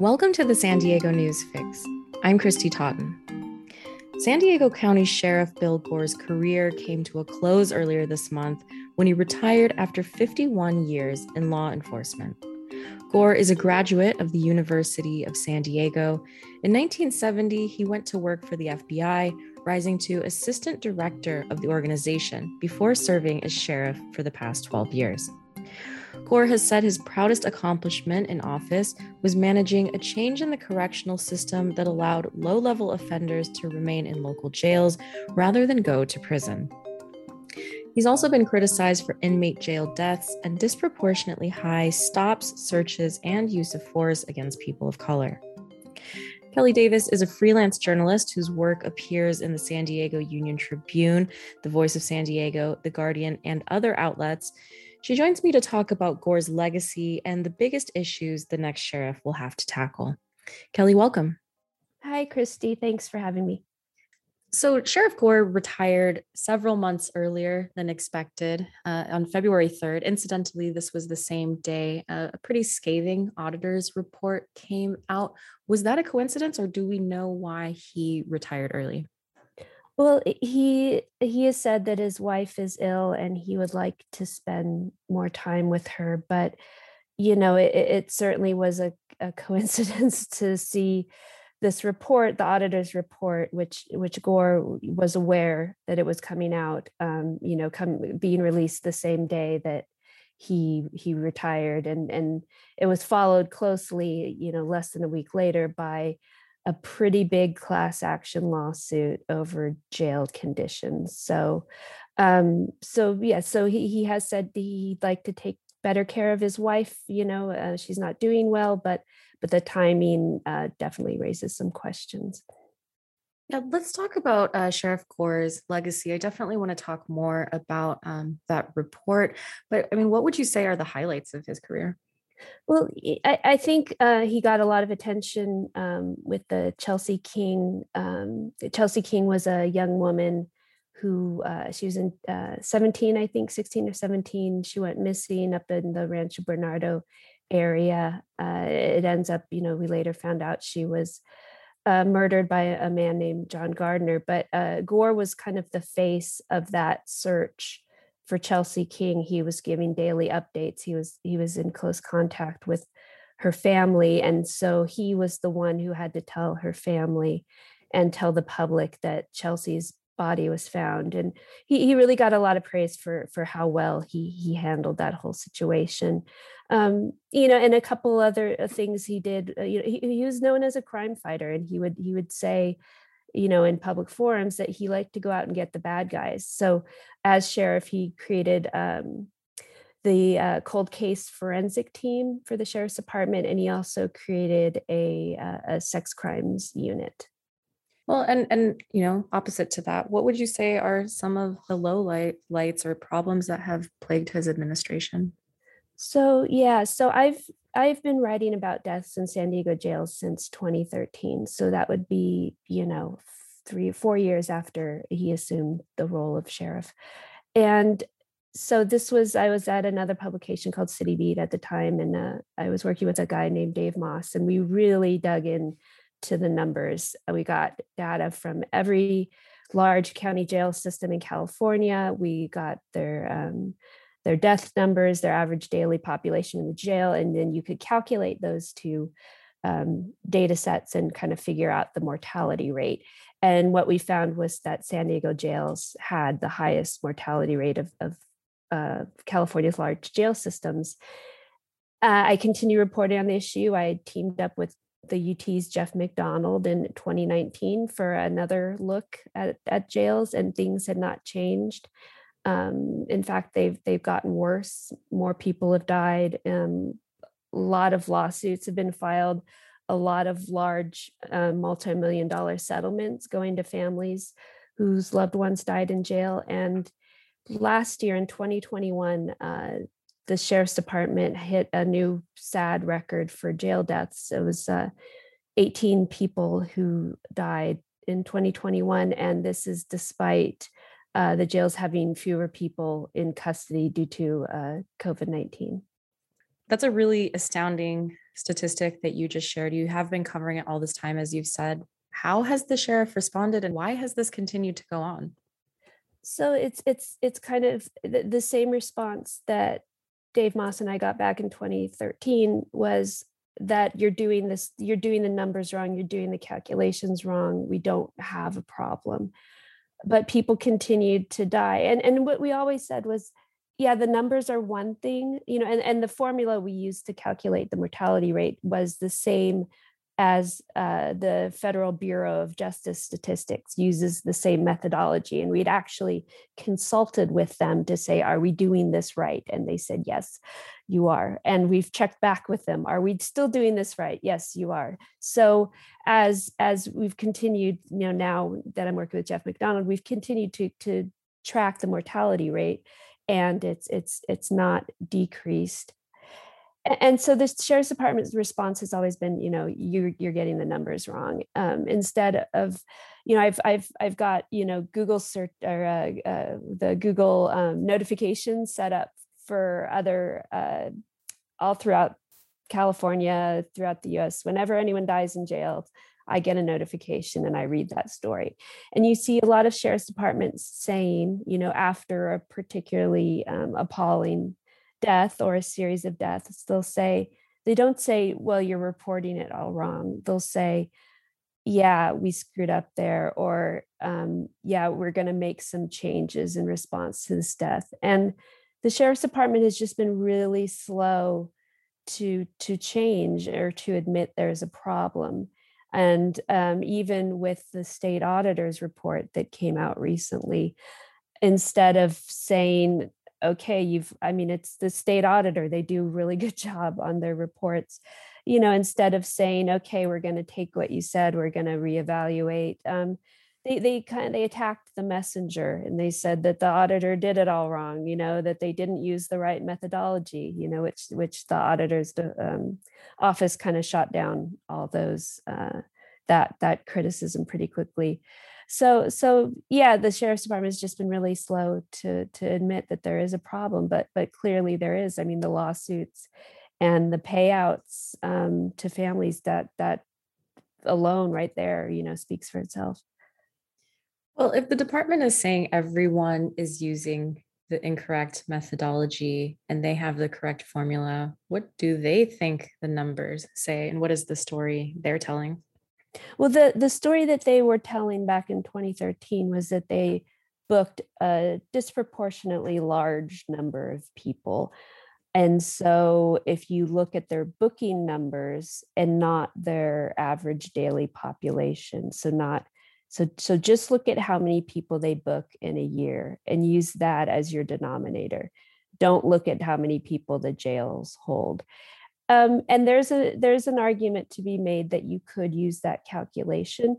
Welcome to the San Diego News Fix. I'm Kristy Totten. San Diego County Sheriff Bill Gore's career came to a close earlier this month when he retired after 51 years in law enforcement. Gore is a graduate of the University of San Diego. In 1970, he went to work for the FBI, rising to assistant director of the organization before serving as sheriff for the past 12 years. Gore has said his proudest accomplishment in office was managing a change in the correctional system that allowed low level offenders to remain in local jails rather than go to prison. He's also been criticized for inmate jail deaths and disproportionately high stops, searches, and use of force against people of color. Kelly Davis is a freelance journalist whose work appears in the San Diego Union Tribune, The Voice of San Diego, The Guardian, and other outlets. She joins me to talk about Gore's legacy and the biggest issues the next sheriff will have to tackle. Kelly, welcome. Hi, Kristy. Thanks for having me. So, Sheriff Gore retired several months earlier than expected uh, on February 3rd. Incidentally, this was the same day uh, a pretty scathing auditor's report came out. Was that a coincidence, or do we know why he retired early? Well, he he has said that his wife is ill and he would like to spend more time with her, but you know, it, it certainly was a, a coincidence to see this report, the auditor's report, which which Gore was aware that it was coming out, um, you know, come being released the same day that he he retired, and and it was followed closely, you know, less than a week later by a pretty big class action lawsuit over jail conditions. So, um, so yeah, so he he has said he'd like to take better care of his wife. You know, uh, she's not doing well, but but the timing uh, definitely raises some questions. Yeah, let's talk about uh, Sheriff Gore's legacy. I definitely want to talk more about um, that report. But I mean, what would you say are the highlights of his career? Well, I, I think uh, he got a lot of attention um, with the Chelsea King. Um, Chelsea King was a young woman who uh, she was in uh, 17, I think 16 or 17. She went missing up in the Rancho Bernardo area. Uh, it ends up, you know, we later found out she was uh, murdered by a man named John Gardner. But uh, Gore was kind of the face of that search for Chelsea King, he was giving daily updates. He was he was in close contact with her family, and so he was the one who had to tell her family and tell the public that Chelsea's body was found. And he, he really got a lot of praise for for how well he he handled that whole situation. Um, you know, and a couple other uh, things he did. Uh, you know, he, he was known as a crime fighter, and he would he would say you know in public forums that he liked to go out and get the bad guys. So as sheriff he created um, the uh, cold case forensic team for the sheriff's department and he also created a, uh, a sex crimes unit. Well and and you know opposite to that what would you say are some of the low light lights or problems that have plagued his administration so yeah so i've I've been writing about deaths in San Diego jails since 2013. So that would be, you know, three, four years after he assumed the role of sheriff. And so this was, I was at another publication called City Beat at the time, and uh, I was working with a guy named Dave Maass, and we really dug in to the numbers. We got data from every large county jail system in California. We got their um, their death numbers, their average daily population in the jail, and then you could calculate those two um, data sets and kind of figure out the mortality rate. And what we found was that San Diego jails had the highest mortality rate of, of uh, California's large jail systems. Uh, I continue reporting on the issue. I teamed up with the UT's Jeff McDonald in 2019 for another look at, at jails, and things had not changed. Um, in fact, they've they've gotten worse. More people have died. Um, a lot of lawsuits have been filed. A lot of large, uh, multi-million dollar settlements going to families whose loved ones died in jail. And last year in 2021, uh, the sheriff's department hit a new sad record for jail deaths. It was uh, 18 people who died in 2021, and this is despite uh, the jails having fewer people in custody due to uh, COVID 19. That's a really astounding statistic that you just shared. You have been covering it all this time, as you've said. How has the sheriff responded and why has this continued to go on? So it's it's it's kind of the, the same response that Dave Maass and I got back in 2013 was that you're doing this, you're doing the numbers wrong, you're doing the calculations wrong, we don't have a problem. But people continued to die. And, and what we always said was, yeah, the numbers are one thing, you know, and, and the formula we used to calculate the mortality rate was the same as uh, the Federal Bureau of Justice Statistics uses the same methodology. And we'd actually consulted with them to say, are we doing this right? And they said, yes, you are. And we've checked back with them. Are we still doing this right? Yes, you are. So as as we've continued, you know, now that I'm working with Jeff McDonald, we've continued to to track the mortality rate and it's it's it's not decreased and so the sheriff's department's response has always been you know you're you're getting the numbers wrong. Um, instead of you know i've i've i've got you know google search or uh, uh, the google um, notifications set up for other uh, all throughout california throughout the us whenever anyone dies in jail i get a notification and i read that story. And you see a lot of sheriff's departments saying you know after a particularly um, appalling death or a series of deaths, they'll say, they don't say, well, you're reporting it all wrong. They'll say, yeah, we screwed up there, or um, yeah, we're going to make some changes in response to this death. And the sheriff's department has just been really slow to to change or to admit there's a problem. And um, even with the state auditor's report that came out recently, instead of saying okay you've i mean it's the state auditor they do really good job on their reports you know instead of saying okay we're going to take what you said we're going to reevaluate um, they they kind of they attacked the messenger and they said that the auditor did it all wrong you know that they didn't use the right methodology you know which which the auditor's um, office kind of shot down all those uh, that that criticism pretty quickly so so yeah the sheriff's department has just been really slow to to admit that there is a problem but but clearly there is. I mean the lawsuits and the payouts um, to families that that alone right there you know speaks for itself. Well if the department is saying everyone is using the incorrect methodology and they have the correct formula what do they think the numbers say and what is the story they're telling well, the the story that they were telling back in 2013 was that they booked a disproportionately large number of people. And so if you look at their booking numbers and not their average daily population, so not so so just look at how many people they book in a year and use that as your denominator. Don't look at how many people the jails hold. Um, and there's a there's an argument to be made that you could use that calculation,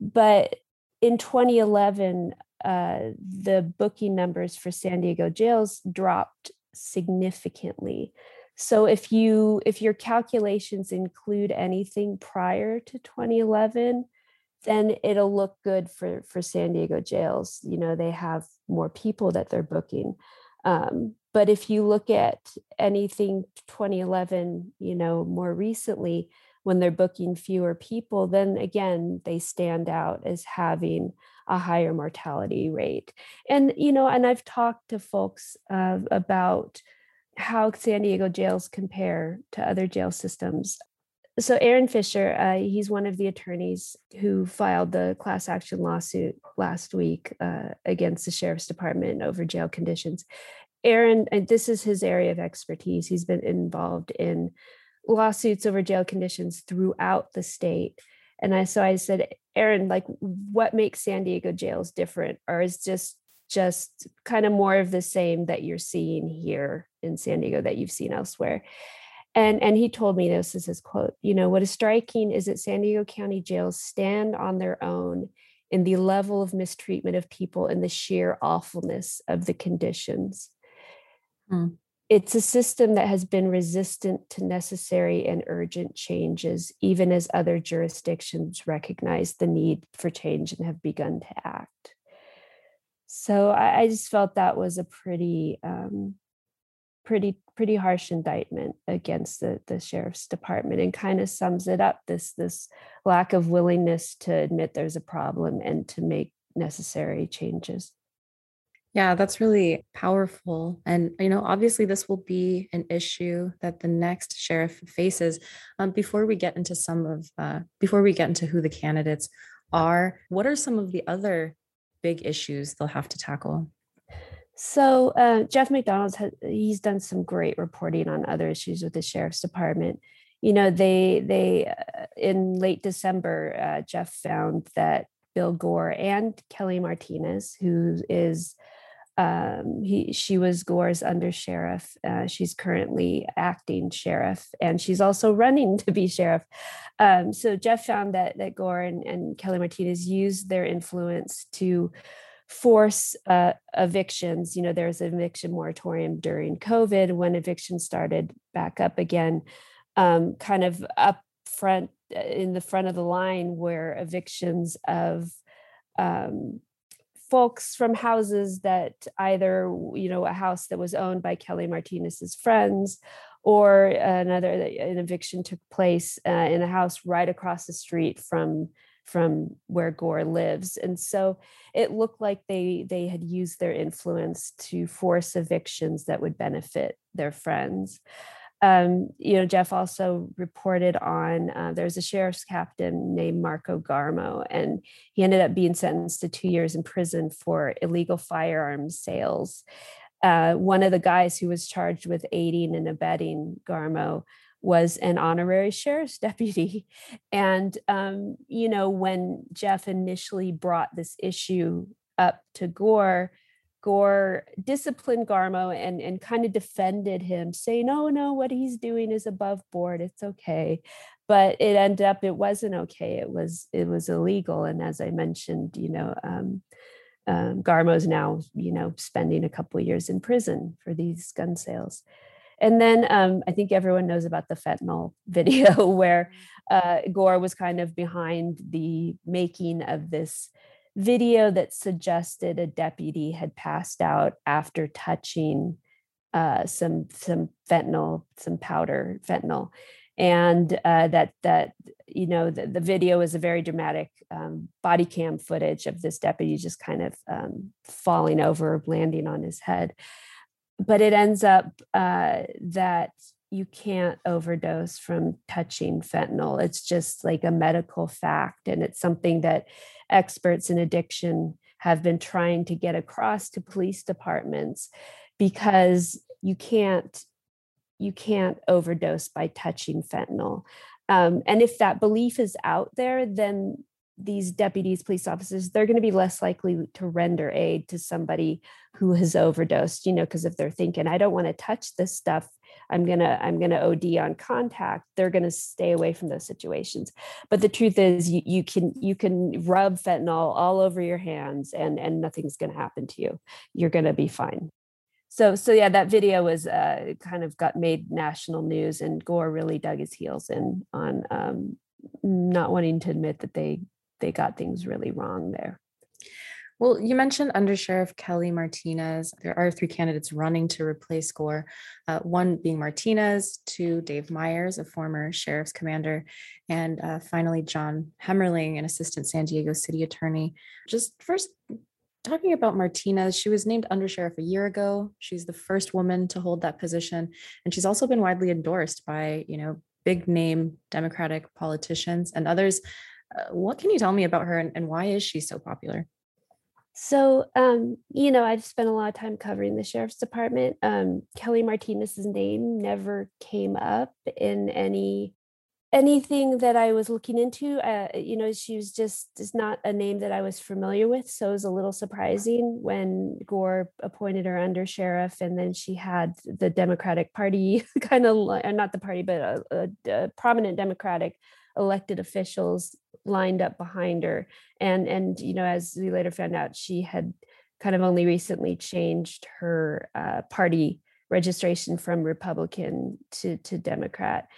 but in 2011, uh, the booking numbers for San Diego jails dropped significantly. So if you if your calculations include anything prior to 2011, then it'll look good for for San Diego jails. You know they have more people that they're booking. Um, but if you look at anything 2011, you know, more recently, when they're booking fewer people, then again, they stand out as having a higher mortality rate. And, you know, and I've talked to folks uh, about how San Diego jails compare to other jail systems. So, Aaron Fisher, uh, he's one of the attorneys who filed the class action lawsuit last week uh, against the sheriff's department over jail conditions. Aaron, and this is his area of expertise. He's been involved in lawsuits over jail conditions throughout the state. And I so I said, Aaron, like what makes San Diego jails different? Or is just just kind of more of the same that you're seeing here in San Diego that you've seen elsewhere? And and he told me this is his quote, you know, what is striking is that San Diego County jails stand on their own in the level of mistreatment of people and the sheer awfulness of the conditions. Mm. It's a system that has been resistant to necessary and urgent changes, even as other jurisdictions recognize the need for change and have begun to act. So I, I just felt that was a pretty, um, pretty pretty harsh indictment against the the sheriff's department and kind of sums it up this this lack of willingness to admit there's a problem and to make necessary changes. Yeah, that's really powerful. And, you know, obviously, this will be an issue that the next sheriff faces. Um, before we get into some of, uh, before we get into who the candidates are, what are some of the other big issues they'll have to tackle? So uh, Jeff McDonald's has, he's done some great reporting on other issues with the sheriff's department. You know, they they uh, in late December, uh, Jeff found that Bill Gore and Kelly Martinez, who is um, he she was Gore's under sheriff. Uh, she's currently acting sheriff, and she's also running to be sheriff. Um, so Jeff found that that Gore and, and Kelly Martinez used their influence to force uh, evictions. You know, there was an eviction moratorium during COVID when evictions started back up again, um, kind of up front uh, in the front of the line where evictions of um, folks from houses that either you know a house that was owned by kelly martinez's friends or another an eviction took place uh, in a house right across the street from from where gore lives. And so it looked like they they had used their influence to force evictions that would benefit their friends um, you know, Jeff also reported on uh, there's a sheriff's captain named Marco Garmo, and he ended up being sentenced to two years in prison for illegal firearms sales. Uh, one of the guys who was charged with aiding and abetting Garmo was an honorary sheriff's deputy. And, um, you know, when Jeff initially brought this issue up to Gore, Gore disciplined Garmo and, and kind of defended him, saying, "No, no, what he's doing is above board. It's okay." But it ended up it wasn't okay. It was it was illegal. And as I mentioned, you know, um, um, Garmo's now you know spending a couple years in prison for these gun sales. And then um, I think everyone knows about the fentanyl video where mm-hmm. uh, Gore was kind of behind the making of this video that suggested a deputy had passed out after touching uh, some some fentanyl, some powder fentanyl, and uh, that that you know the, the video is a very dramatic um, body cam footage of this deputy just kind of um, falling over, landing on his head. But it ends up uh, that you can't overdose from touching fentanyl. It's just like a medical fact. And it's something that experts in addiction have been trying to get across to police departments because you can't you can't overdose by touching fentanyl um, and if that belief is out there then these deputies police officers they're going to be less likely to render aid to somebody who has overdosed you know because if they're thinking. I don't want to touch this stuff. I'm going to i'm to od on contact. They're going to stay away from those situations. But the truth is you, you can you can rub fentanyl all over your hands and and nothing's going to happen to you. You're going to be fine. So so yeah that video was uh, kind of got made national news and gore really dug his heels in on um, not wanting to admit that they they got things really wrong there. Well, you mentioned Under Sheriff Kelly Martinez. There are three candidates running to replace Gore, uh, one being Martinez, two, Dave Myers, a former sheriff's commander, and uh, finally, John Hemmerling, an assistant San Diego city attorney. Just first, talking about Martinez, she was named under sheriff a year ago. She's the first woman to hold that position, and she's also been widely endorsed by, you know, big name Democratic politicians and others what can you tell me about her and, and why is she so popular? So, um, you know, I've spent a lot of time covering the sheriff's department. Um, Kelly Martinez's name never came up in any anything that I was looking into. Uh, you know, she was just is not a name that I was familiar with, so it was a little surprising when Gore appointed her under sheriff, and then she had the Democratic Party kind of not the party, but a, a, a prominent Democratic elected officials lined up behind her and and you know as we later found out she had kind of only recently changed her uh, party registration from republican to to democrat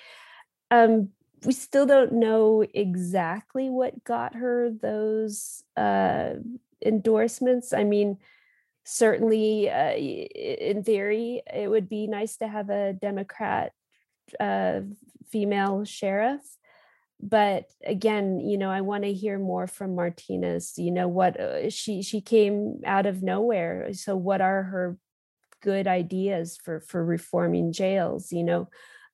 um, we still don't know exactly what got her those uh, endorsements i mean certainly, uh, in theory, it would be nice to have a Democrat uh, female sheriff. But again, you know, I want to hear more from Martinez. You know, what uh, she she came out of nowhere. So, what are her good ideas for for reforming jails? You know,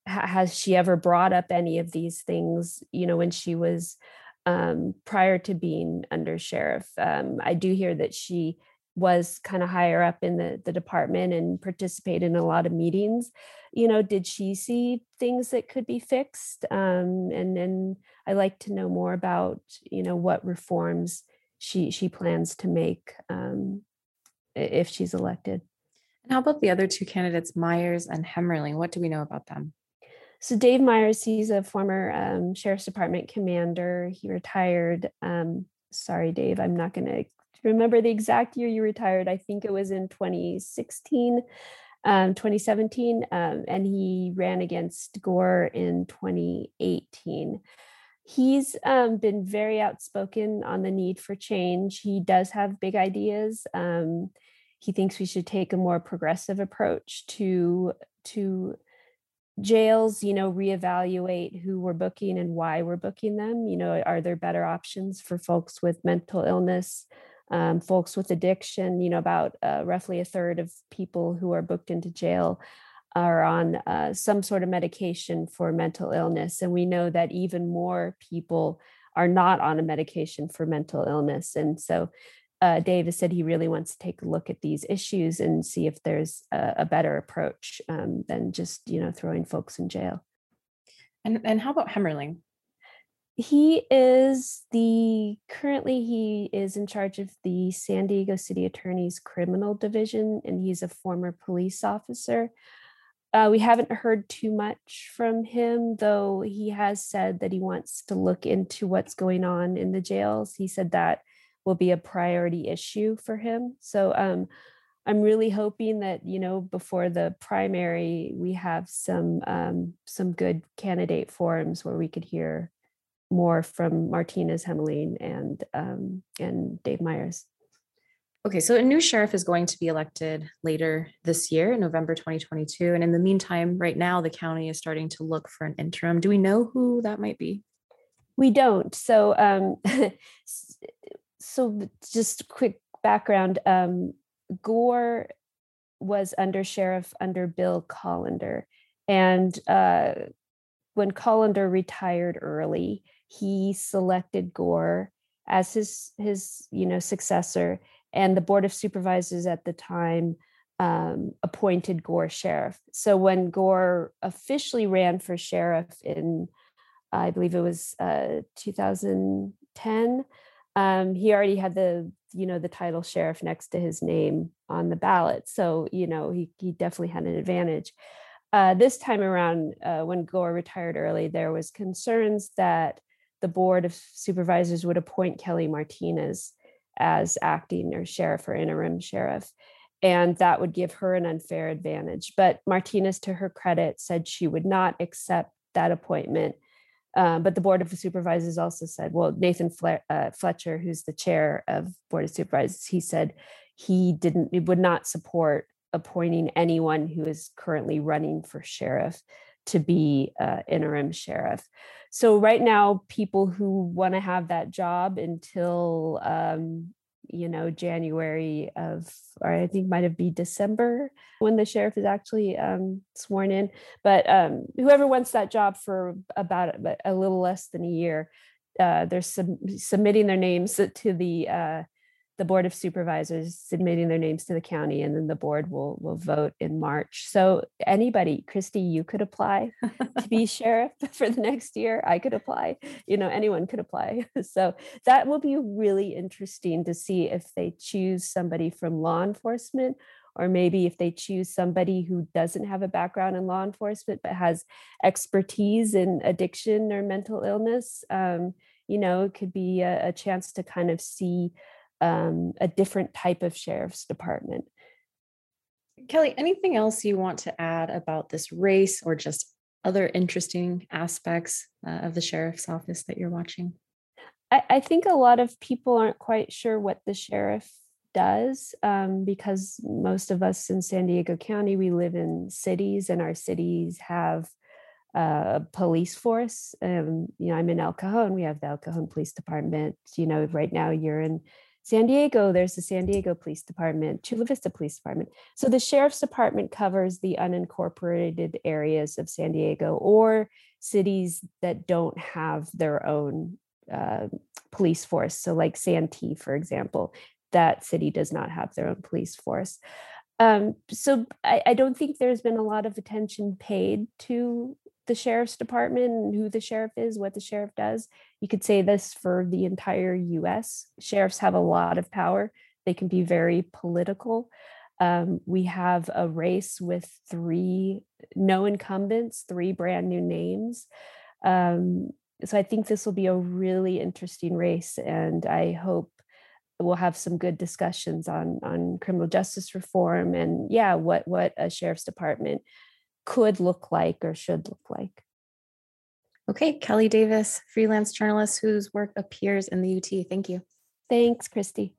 has she ever brought up any of these things? You know, when she was um, prior to being under sheriff. Um, I do hear that she was kind of higher up in the, the department and participated in a lot of meetings. You know, did she see things that could be fixed? Um, and then I like to know more about, you know, what reforms she she plans to make um, if she's elected. And how about the other two candidates, Myers and Hemmerling? What do we know about them? So Dave Myers, he's a former um, sheriff's department commander. He retired. Um, sorry, Dave, I'm not going to remember the exact year you retired. I think it was in 2016, um, 2017, um, and he ran against Gore in 2018. He's um, been very outspoken on the need for change. He does have big ideas. Um, he thinks we should take a more progressive approach to to jails you know reevaluate who we're booking and why we're booking them you know are there better options for folks with mental illness um, folks with addiction you know about uh, roughly a third of people who are booked into jail are on uh, some sort of medication for mental illness and we know that even more people are not on a medication for mental illness and so uh, Davis said he really wants to take a look at these issues and see if there's a, a better approach um, than just you know throwing folks in jail. And and how about Hemmerling? He is the currently he is in charge of the San Diego City Attorney's Criminal Division, and he's a former police officer. Uh, we haven't heard too much from him, though he has said that he wants to look into what's going on in the jails. He said that will be a priority issue for him. So um, I'm really hoping that you know before the primary we have some um, some good candidate forums where we could hear more from Martinez Hemmerling and um, and Dave Myers. Okay, so a new sheriff is going to be elected later this year, November 2022. And in the meantime, right now, the county is starting to look for an interim. Do we know who that might be? We don't. So, um, so just quick background um, gore was under sheriff under bill kolender and uh, when kolender retired early he selected gore as his his you know successor and the board of supervisors at the time um, appointed gore sheriff. So when gore officially ran for sheriff in i believe it was uh, 2010 um, he already had the you know the title sheriff next to his name on the ballot. So you know he, he definitely had an advantage. Uh, this time around uh, when gore retired early there was concerns that the board of supervisors would appoint kelly martinez as acting or sheriff or interim sheriff and that would give her an unfair advantage. But martinez to her credit said she would not accept that appointment. Uh, but the board of supervisors also said, well, Nathan Fle- uh, Fletcher, who's the chair of board of supervisors, he said he didn't, he would not support appointing anyone who is currently running for sheriff to be uh, interim sheriff. So right now, people who want to have that job until um, you know january of or i think might have be december when the sheriff is actually um, sworn in but um, whoever wants that job for about a little less than a year uh, they're sub- submitting their names to the uh, the board of supervisors submitting their names to the county and then the board will will vote in march. So anybody kristy you could apply to be sheriff for the next year. I could apply you know anyone could apply. So that will be really interesting to see if they choose somebody from law enforcement or maybe if they choose somebody who doesn't have a background in law enforcement but has expertise in addiction or mental illness. Um, you know it could be a, a chance to kind of see um, a different type of sheriff's department. Kelly, anything else you want to add about this race or just other interesting aspects uh, of the sheriff's office that you're watching? I, I, think a lot of people aren't quite sure what the sheriff does um, because most of us in San Diego County, we live in cities and our cities have a police force. Um, you know, I'm in El Cajon, we have the El Cajon Police Department. You know, right now you're in San Diego, there's the San Diego Police Department, Chula Vista Police Department. So the Sheriff's Department covers the unincorporated areas of San Diego or cities that don't have their own uh, police force. So, like Santee, for example, that city does not have their own police force. Um, so, I, I don't think there's been a lot of attention paid to the sheriff's department and who the sheriff is, what the sheriff does. You could say this for the entire US. Sheriffs have a lot of power, they can be very political. Um, we have a race with three no incumbents, three brand new names. Um, so I think this will be a really interesting race, and I hope we'll have some good discussions on on criminal justice reform and yeah, what what a sheriff's department could look like or should look like. Okay, Kelly Davis, freelance journalist whose work appears in the UT. Thank you. Thanks, Kristy.